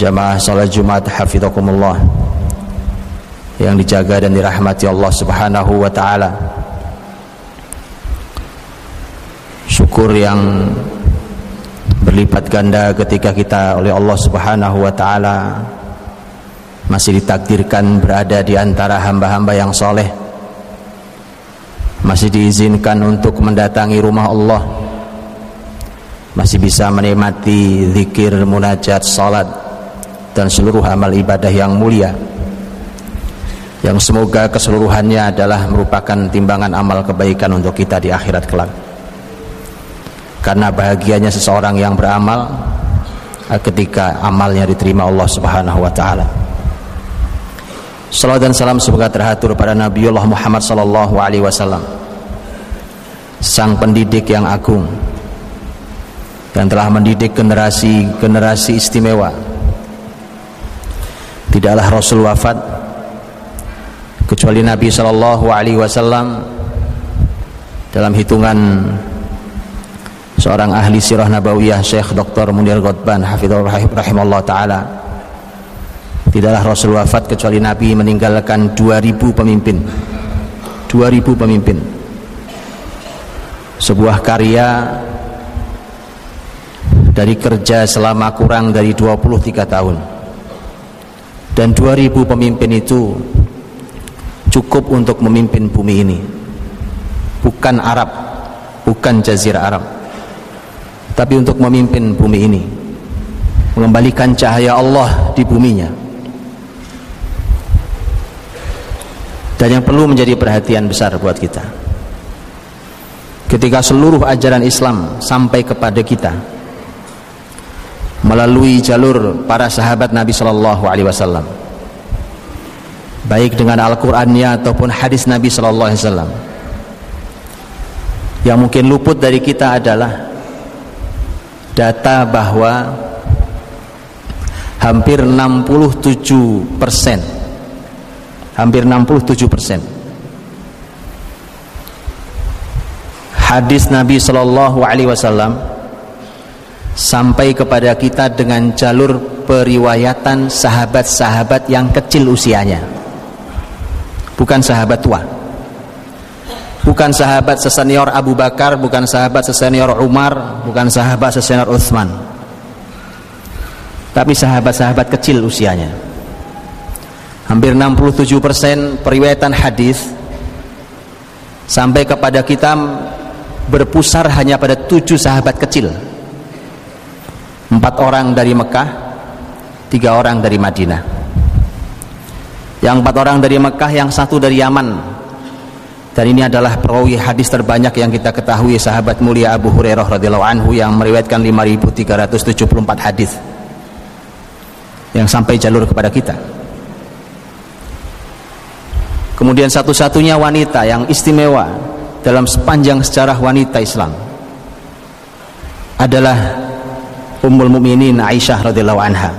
jamaah salat Jumat hafizakumullah yang dijaga dan dirahmati Allah Subhanahu wa taala. Syukur yang berlipat ganda ketika kita oleh Allah Subhanahu wa taala masih ditakdirkan berada di antara hamba-hamba yang soleh masih diizinkan untuk mendatangi rumah Allah masih bisa menikmati zikir, munajat, salat dan seluruh amal ibadah yang mulia. Yang semoga keseluruhannya adalah merupakan timbangan amal kebaikan untuk kita di akhirat kelak. Karena bahagianya seseorang yang beramal ketika amalnya diterima Allah Subhanahu wa taala. Salam dan salam semoga teratur pada Nabiullah Muhammad sallallahu alaihi wasallam sang pendidik yang agung yang telah mendidik generasi-generasi istimewa tidaklah Rasul wafat kecuali Nabi Shallallahu Alaihi Wasallam. Dalam hitungan seorang ahli sirah nabawiyah Syekh Dr. Munir Ghotban rahimallahu taala. Tidaklah Rasul wafat kecuali Nabi meninggalkan 2000 pemimpin. 2000 pemimpin. Sebuah karya dari kerja selama kurang dari 23 tahun dan 2000 pemimpin itu cukup untuk memimpin bumi ini. Bukan Arab bukan Jazirah Arab. Tapi untuk memimpin bumi ini. Mengembalikan cahaya Allah di buminya. Dan yang perlu menjadi perhatian besar buat kita. Ketika seluruh ajaran Islam sampai kepada kita melalui jalur para sahabat Nabi Shallallahu Alaihi Wasallam. Baik dengan Al-Qur'annya ataupun hadis Nabi Shallallahu Alaihi Wasallam. Yang mungkin luput dari kita adalah data bahwa hampir 67 persen hampir 67 persen hadis Nabi Shallallahu Alaihi Wasallam sampai kepada kita dengan jalur periwayatan sahabat-sahabat yang kecil usianya. Bukan sahabat tua. Bukan sahabat sesenior Abu Bakar bukan sahabat sesenior Umar bukan sahabat sesenior Utsman. Tapi sahabat-sahabat kecil usianya. Hampir 67% periwayatan hadis sampai kepada kita berpusar hanya pada tujuh sahabat kecil empat orang dari Mekah tiga orang dari Madinah. Yang empat orang dari Mekah yang satu dari Yaman. Dan ini adalah perawi hadis terbanyak yang kita ketahui sahabat mulia Abu Hurairah radhiyallahu anhu yang meriwayatkan 5374 hadis yang sampai jalur kepada kita. Kemudian satu-satunya wanita yang istimewa dalam sepanjang sejarah wanita Islam adalah Ummul Mukminin Aisyah radhiyallahu anha.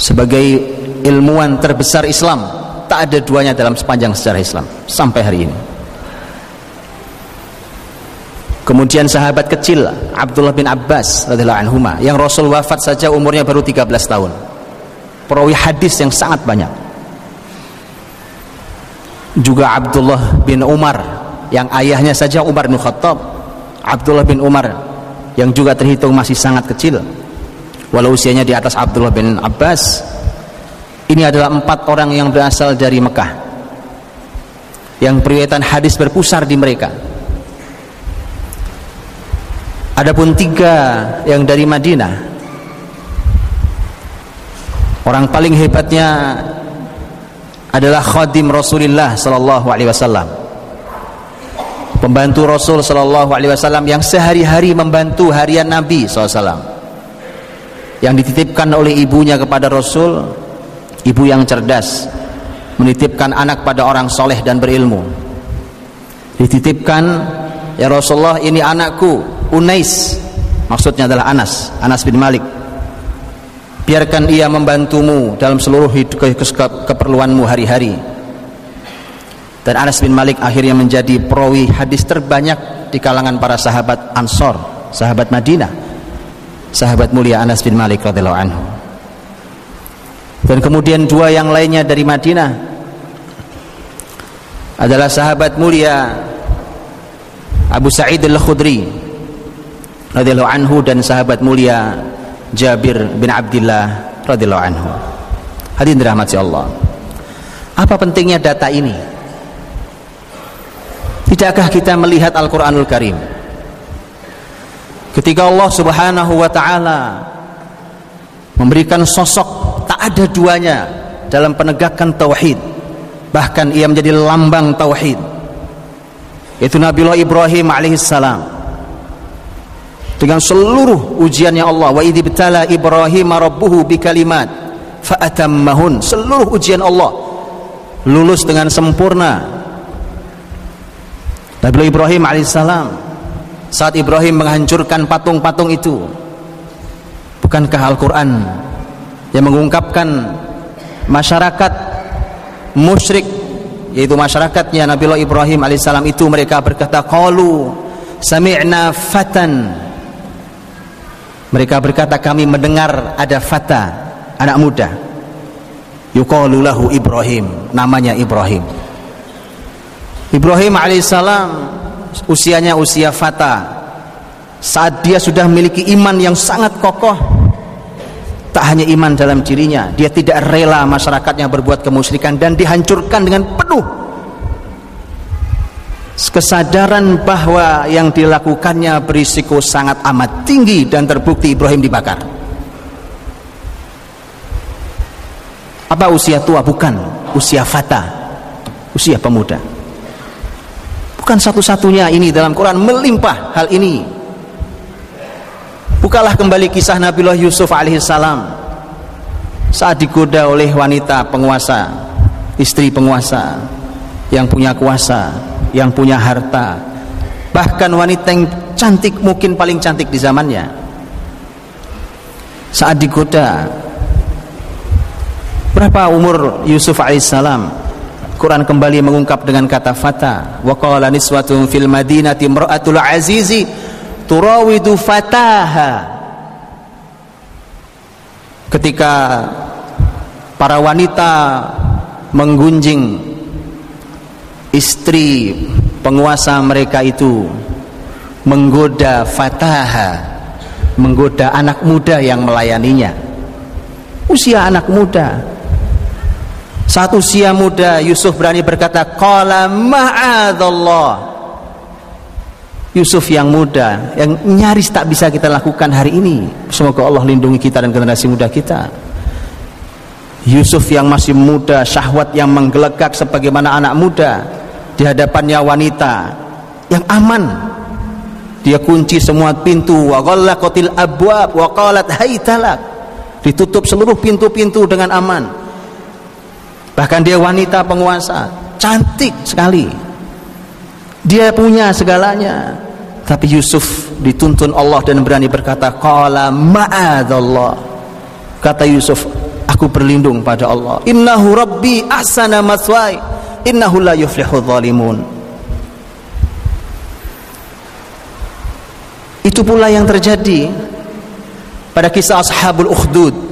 Sebagai ilmuwan terbesar Islam tak ada duanya dalam sepanjang sejarah Islam sampai hari ini. Kemudian sahabat kecil Abdullah bin Abbas radhiyallahu anhu yang Rasul wafat saja umurnya baru 13 tahun perawi hadis yang sangat banyak. Juga Abdullah bin Umar yang ayahnya saja Umar bin Khattab Abdullah bin Umar yang juga terhitung masih sangat kecil. Walau usianya di atas Abdullah bin Abbas ini adalah empat orang yang berasal dari Mekah. Yang periwayatan hadis berpusar di mereka. Adapun tiga yang dari Madinah orang paling hebatnya adalah khadim Rasulullah sallallahu alaihi wasallam pembantu Rasul Shallallahu Alaihi Wasallam yang sehari-hari membantu harian Nabi SAW yang dititipkan oleh ibunya kepada Rasul ibu yang cerdas menitipkan anak pada orang soleh dan berilmu. Dititipkan ya Rasulullah ini anakku Unais. Maksudnya adalah Anas Anas bin Malik. Biarkan ia membantumu dalam seluruh hidup ke keperluanmu hari-hari dan Anas bin Malik akhirnya menjadi perawi hadis terbanyak di kalangan para sahabat Ansor, sahabat Madinah. sahabat mulia Anas bin Malik radhiyallahu anhu. Dan kemudian dua yang lainnya dari Madinah adalah sahabat mulia Abu Sa'id Al-Khudri radhiyallahu anhu dan sahabat mulia Jabir bin Abdullah radhiyallahu anhu. Hadirin dirahmati Allah. Apa pentingnya data ini tidakkah kita melihat Al-Qur'anul Karim? Ketika Allah Subhanahu wa taala memberikan sosok tak ada duanya dalam penegakan tauhid bahkan ia menjadi lambang tauhid itu Nabiullah Ibrahim alaihissalam dengan seluruh ujiannya Allah wa idibtala Ibrahim rabbuhu bikalimat fa'atammahun seluruh ujian Allah lulus dengan sempurna Nabiullah Ibrahim alaihissalam saat Ibrahim menghancurkan patung-patung itu bukankah Al-Quran yang mengungkapkan masyarakat musyrik yaitu masyarakatnya Nabiullah Ibrahim alaihissalam itu mereka berkata qalu sami'na fatan. Mereka berkata kami mendengar ada fata anak muda. Yuqalu lahu Ibrahim namanya Ibrahim Ibrahim alaihissalam usianya usia fata. Saat dia sudah memiliki iman yang sangat kokoh tak hanya iman dalam dirinya dia tidak rela masyarakatnya berbuat kemusyrikan dan dihancurkan dengan penuh kesadaran bahwa yang dilakukannya berisiko sangat amat tinggi dan terbukti Ibrahim dibakar. Apa usia tua? Bukan. Usia fata. Usia pemuda bukan satu-satunya ini dalam Quran melimpah hal ini. Bukalah kembali kisah Nabiullah Yusuf alaihissalam saat digoda oleh wanita penguasa istri penguasa yang punya kuasa yang punya harta. Bahkan wanita yang cantik mungkin paling cantik di zamannya. Saat digoda berapa umur Yusuf alaihissalam Quran kembali mengungkap dengan kata fata. Wa qala niswatun fil madinati imra'atul azizi turawidu fataha. Ketika para wanita menggunjing istri penguasa mereka itu menggoda fataha menggoda anak muda yang melayaninya. Usia anak muda saat usia muda Yusuf berani berkata qala ma'adallah. Yusuf yang muda yang nyaris tak bisa kita lakukan hari ini. Semoga Allah lindungi kita dan generasi muda kita. Yusuf yang masih muda syahwat yang menggelegak sebagaimana anak muda di hadapannya wanita yang aman. Dia kunci semua pintu. Wa abwab wa qalat haytalak. Ditutup seluruh pintu-pintu dengan aman bahkan dia wanita penguasa cantik sekali. Dia punya segalanya. Tapi Yusuf dituntun Allah dan berani berkata qala ma'adallah. Kata Yusuf aku berlindung pada Allah. Innahu rabbi ahsana maswai. Innahu la yuflihu zalimun. Itu pula yang terjadi pada kisah ashabul ukhdud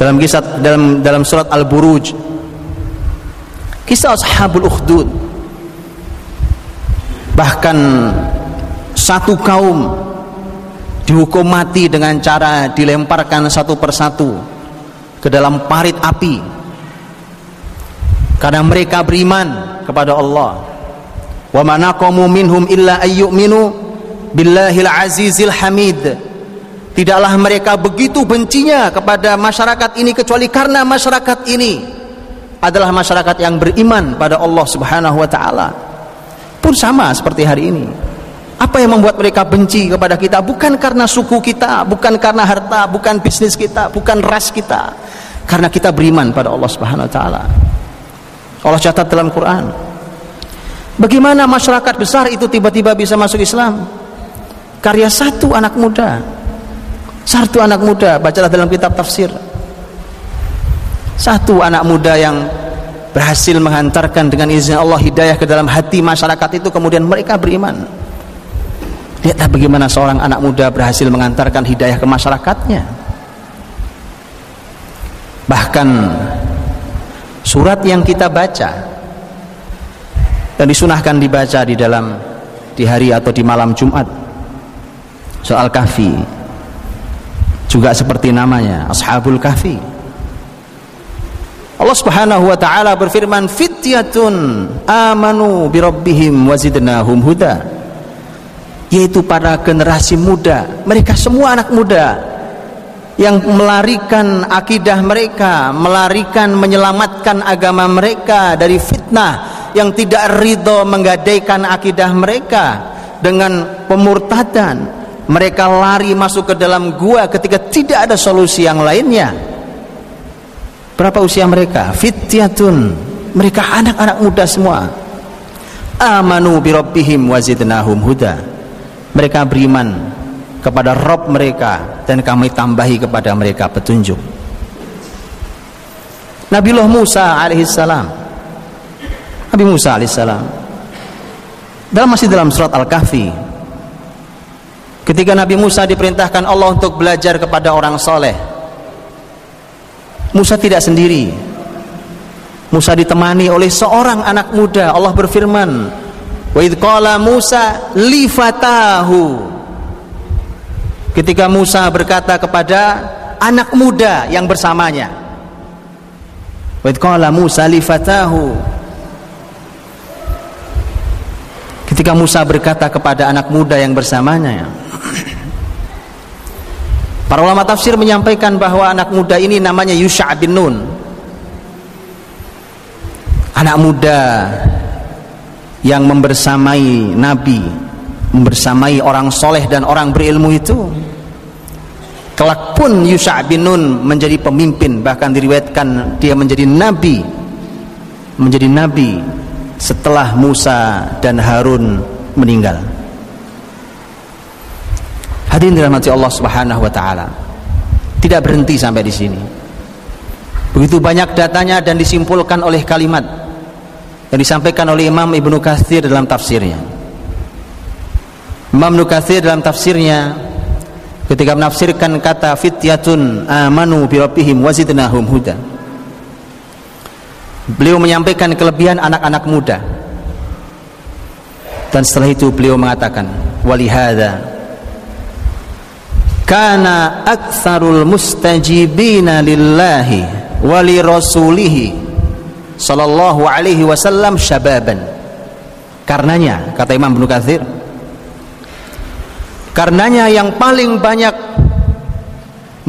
dalam kisah dalam dalam surat Al-Buruj. Kisah ashabul ukhdud. Bahkan satu kaum dihukum mati dengan cara dilemparkan satu persatu ke dalam parit api. Karena mereka beriman kepada Allah. Wa manaqamu minhum illa ayyuminu billahil azizil hamid Tidaklah mereka begitu bencinya kepada masyarakat ini kecuali karena masyarakat ini adalah masyarakat yang beriman pada Allah Subhanahu wa taala. Pun sama seperti hari ini. Apa yang membuat mereka benci kepada kita bukan karena suku kita, bukan karena harta, bukan bisnis kita, bukan ras kita. Karena kita beriman pada Allah Subhanahu wa taala. Allah catat dalam Quran. Bagaimana masyarakat besar itu tiba-tiba bisa masuk Islam? Karya satu anak muda satu anak muda, bacalah dalam kitab tafsir. Satu anak muda yang berhasil menghantarkan dengan izin Allah hidayah ke dalam hati masyarakat itu kemudian mereka beriman. lihatlah bagaimana seorang anak muda berhasil mengantarkan hidayah ke masyarakatnya bahkan surat yang kita baca dan disunahkan dibaca di dalam di hari atau di malam Jumat soal kahfi juga seperti namanya ashabul kahfi. Allah Subhanahu wa taala berfirman fityatun amanu bi rabbihim wazidnahum huda. Yaitu para generasi muda mereka semua anak muda yang melarikan akidah mereka melarikan menyelamatkan agama mereka dari fitnah yang tidak ridho menggadaikan akidah mereka dengan pemurtadan mereka lari masuk ke dalam gua ketika tidak ada solusi yang lainnya Berapa usia mereka? Fityatun. Mereka anak-anak muda semua. Amanu bi rabbihim wazidnahum huda. Mereka beriman kepada Rob mereka dan kami tambahi kepada mereka petunjuk. Nabiullah Musa alaihissalam. Nabi Musa alaihissalam. Dalam masih dalam surat Al-Kahfi. Ketika Nabi Musa diperintahkan Allah untuk belajar kepada orang soleh Musa tidak sendiri. Musa ditemani oleh seorang anak muda. Allah berfirman wa idh qala Musa li fatahu ketika Musa berkata kepada anak muda yang bersamanya wa idh qala Musa li fatahu ketika Musa berkata kepada anak muda yang bersamanya Para ulama tafsir menyampaikan bahwa anak muda ini namanya Yusha bin Nun. Anak muda yang membersamai Nabi, membersamai orang soleh dan orang berilmu itu. Kelak pun Yusha bin Nun menjadi pemimpin, bahkan diriwayatkan dia menjadi nabi, menjadi nabi setelah Musa dan Harun meninggal. Hadirin dirahmati Allah Subhanahu wa taala. Tidak berhenti sampai di sini. Begitu banyak datanya dan disimpulkan oleh kalimat yang disampaikan oleh Imam Ibnu Katsir dalam tafsirnya. Imam Ibnu Katsir dalam tafsirnya ketika menafsirkan kata fityatun amanu bi rabbihim wazidnahum huda. Beliau menyampaikan kelebihan anak-anak muda. Dan setelah itu beliau mengatakan walihada kana aktsarul mustajibina lillahi wa li rasulih sallallahu alaihi wasallam syababan. Karenanya kata Imam Ibnu Katsir karenanya yang paling banyak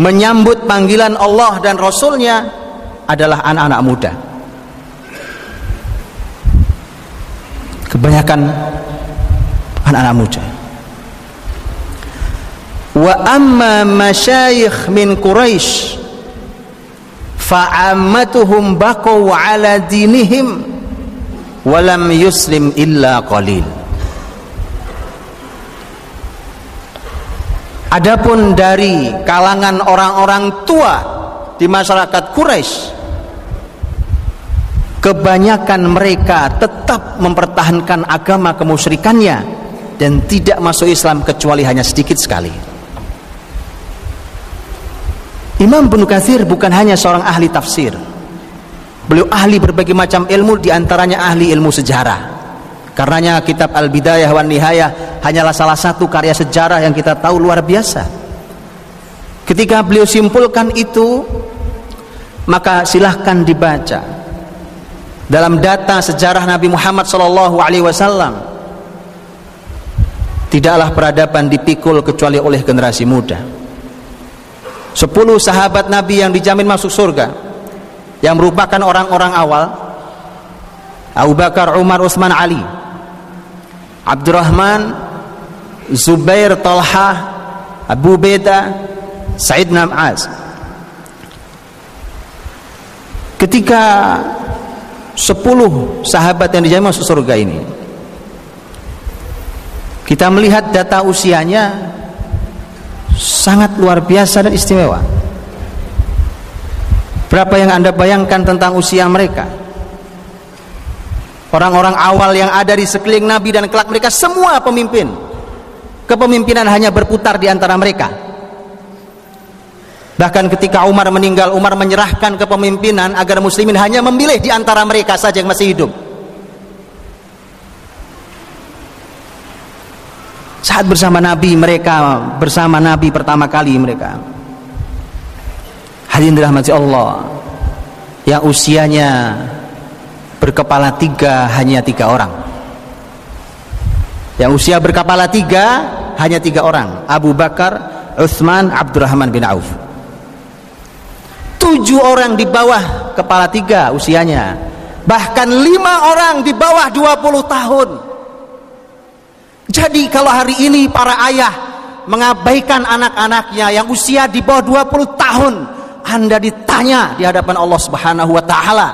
menyambut panggilan Allah dan Rasulnya adalah anak-anak muda. Kebanyakan anak-anak muda wa amma masyayikh min Quraisy fa'ammatuhum baqaw ala dinihim walam yuslim illa qalil Adapun dari kalangan orang-orang tua di masyarakat Quraisy kebanyakan mereka tetap mempertahankan agama kemusyrikannya dan tidak masuk Islam kecuali hanya sedikit sekali. Imam Ibnu Katsir bukan hanya seorang ahli tafsir. Beliau ahli berbagai macam ilmu di antaranya ahli ilmu sejarah. Karenanya kitab Al-Bidayah wan Nihayah hanyalah salah satu karya sejarah yang kita tahu luar biasa. Ketika beliau simpulkan itu, maka silahkan dibaca dalam data sejarah Nabi Muhammad sallallahu alaihi wasallam tidaklah peradaban dipikul kecuali oleh generasi muda Sepuluh sahabat Nabi yang dijamin masuk surga yang merupakan orang-orang awal Abu Bakar, Umar, Utsman, Ali Abdurrahman Zubair, Talha Abu Beda Said Nam'az ketika sepuluh sahabat yang dijamin masuk surga ini kita melihat data usianya sangat luar biasa dan istimewa. Berapa yang anda bayangkan tentang usia mereka? Orang-orang awal yang ada di sekeliling Nabi dan kelak mereka semua pemimpin. Kepemimpinan hanya berputar di antara mereka. Bahkan ketika Umar meninggal Umar menyerahkan kepemimpinan agar muslimin hanya memilih di antara mereka saja yang masih hidup saat bersama Nabi mereka bersama Nabi pertama kali mereka. Hadirin dirahmati Allah yang usianya berkepala tiga hanya tiga orang. Yang usia berkepala tiga hanya tiga orang Abu Bakar, Uthman, Abdurrahman bin Auf. Tujuh orang di bawah kepala tiga usianya. Bahkan lima orang di bawah 20 tahun jadi kalau hari ini para ayah mengabaikan anak-anaknya yang usia di bawah 20 tahun anda ditanya di hadapan Allah Subhanahu wa taala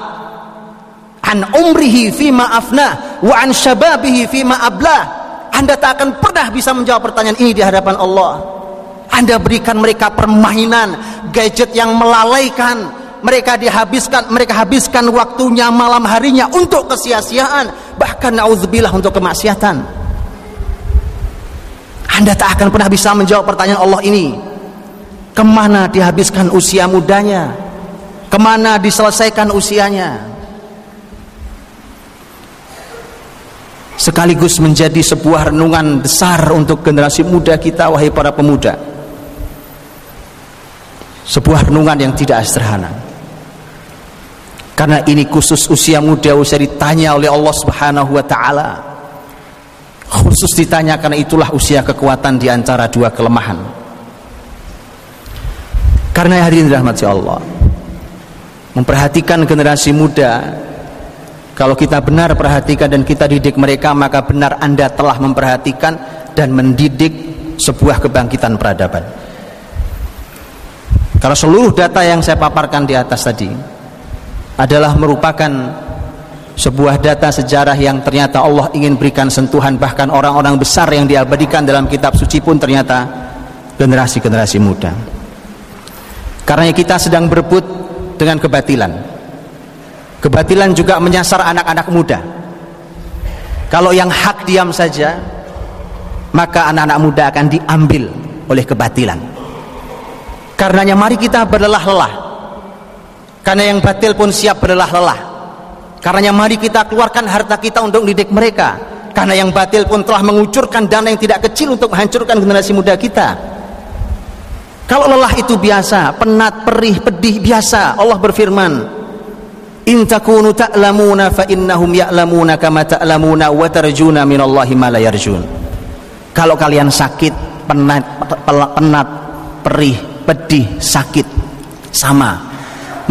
an umrihi fima afna wa an syababihi fima abla? Anda tak akan pernah bisa menjawab pertanyaan ini di hadapan Allah. Anda berikan mereka permainan gadget yang melalaikan. Mereka dihabiskan mereka habiskan waktunya malam harinya untuk kesia-siaan. Bahkan naudzubillah untuk kemaksiatan anda tak akan pernah bisa menjawab pertanyaan Allah ini. Ke mana dihabiskan usia mudanya? Ke mana diselesaikan usianya? Sekaligus menjadi sebuah renungan besar untuk generasi muda kita wahai para pemuda. Sebuah renungan yang tidak sederhana. Karena ini khusus usia muda usia ditanya oleh Allah subhanahu wa ta'ala khusus ditanya karena itulah usia kekuatan di antara dua kelemahan. Karena hari ini rahmat Allah memperhatikan generasi muda kalau kita benar perhatikan dan kita didik mereka maka benar anda telah memperhatikan dan mendidik sebuah kebangkitan peradaban. Kalau seluruh data yang saya paparkan di atas tadi adalah merupakan sebuah data sejarah yang ternyata Allah ingin berikan sentuhan bahkan orang-orang besar yang diabadikan dalam kitab suci pun ternyata generasi-generasi muda karena kita sedang berebut dengan kebatilan. Kebatilan juga menyasar anak-anak muda. Kalau yang hak diam saja, maka anak-anak muda akan diambil oleh kebatilan. Karenanya mari kita berlelah-lelah. Karena yang batil pun siap berlelah-lelah. Karenanya mari kita keluarkan harta kita untuk didik mereka. Karena yang batil pun telah mengucurkan dana yang tidak kecil untuk menghancurkan generasi muda kita kalau lelah itu biasa, penat, perih, pedih biasa. Allah berfirman, "In takunu ta'lamuna fa innahum ya'lamuna kama ta'lamuna wa tarjuna minallahi ma la yarjun." Kalau kalian sakit, penat, penat, perih, pedih, sakit, sama.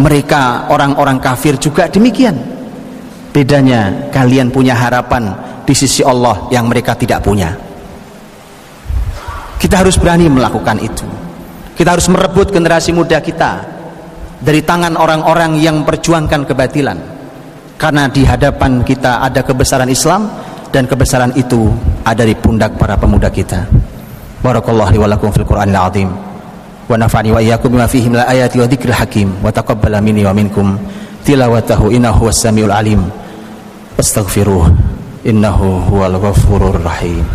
Mereka orang-orang kafir juga demikian. Bedanya kalian punya harapan di sisi Allah yang mereka tidak punya. Kita harus berani melakukan itu. Kita harus merebut generasi muda kita dari tangan orang-orang yang perjuangkan kebatilan. Karena di hadapan kita ada kebesaran Islam dan kebesaran itu ada di pundak para pemuda kita. Barakallahu li wa lakum fil Qur'anil azim. Wa nafa'ani wa iyyakum bima fihi minal ayati wa dzikril hakim wa taqabbala minni wa minkum tilawatahu innahu was samiul alim. فاستغفروه إنه هو الغفور الرحيم.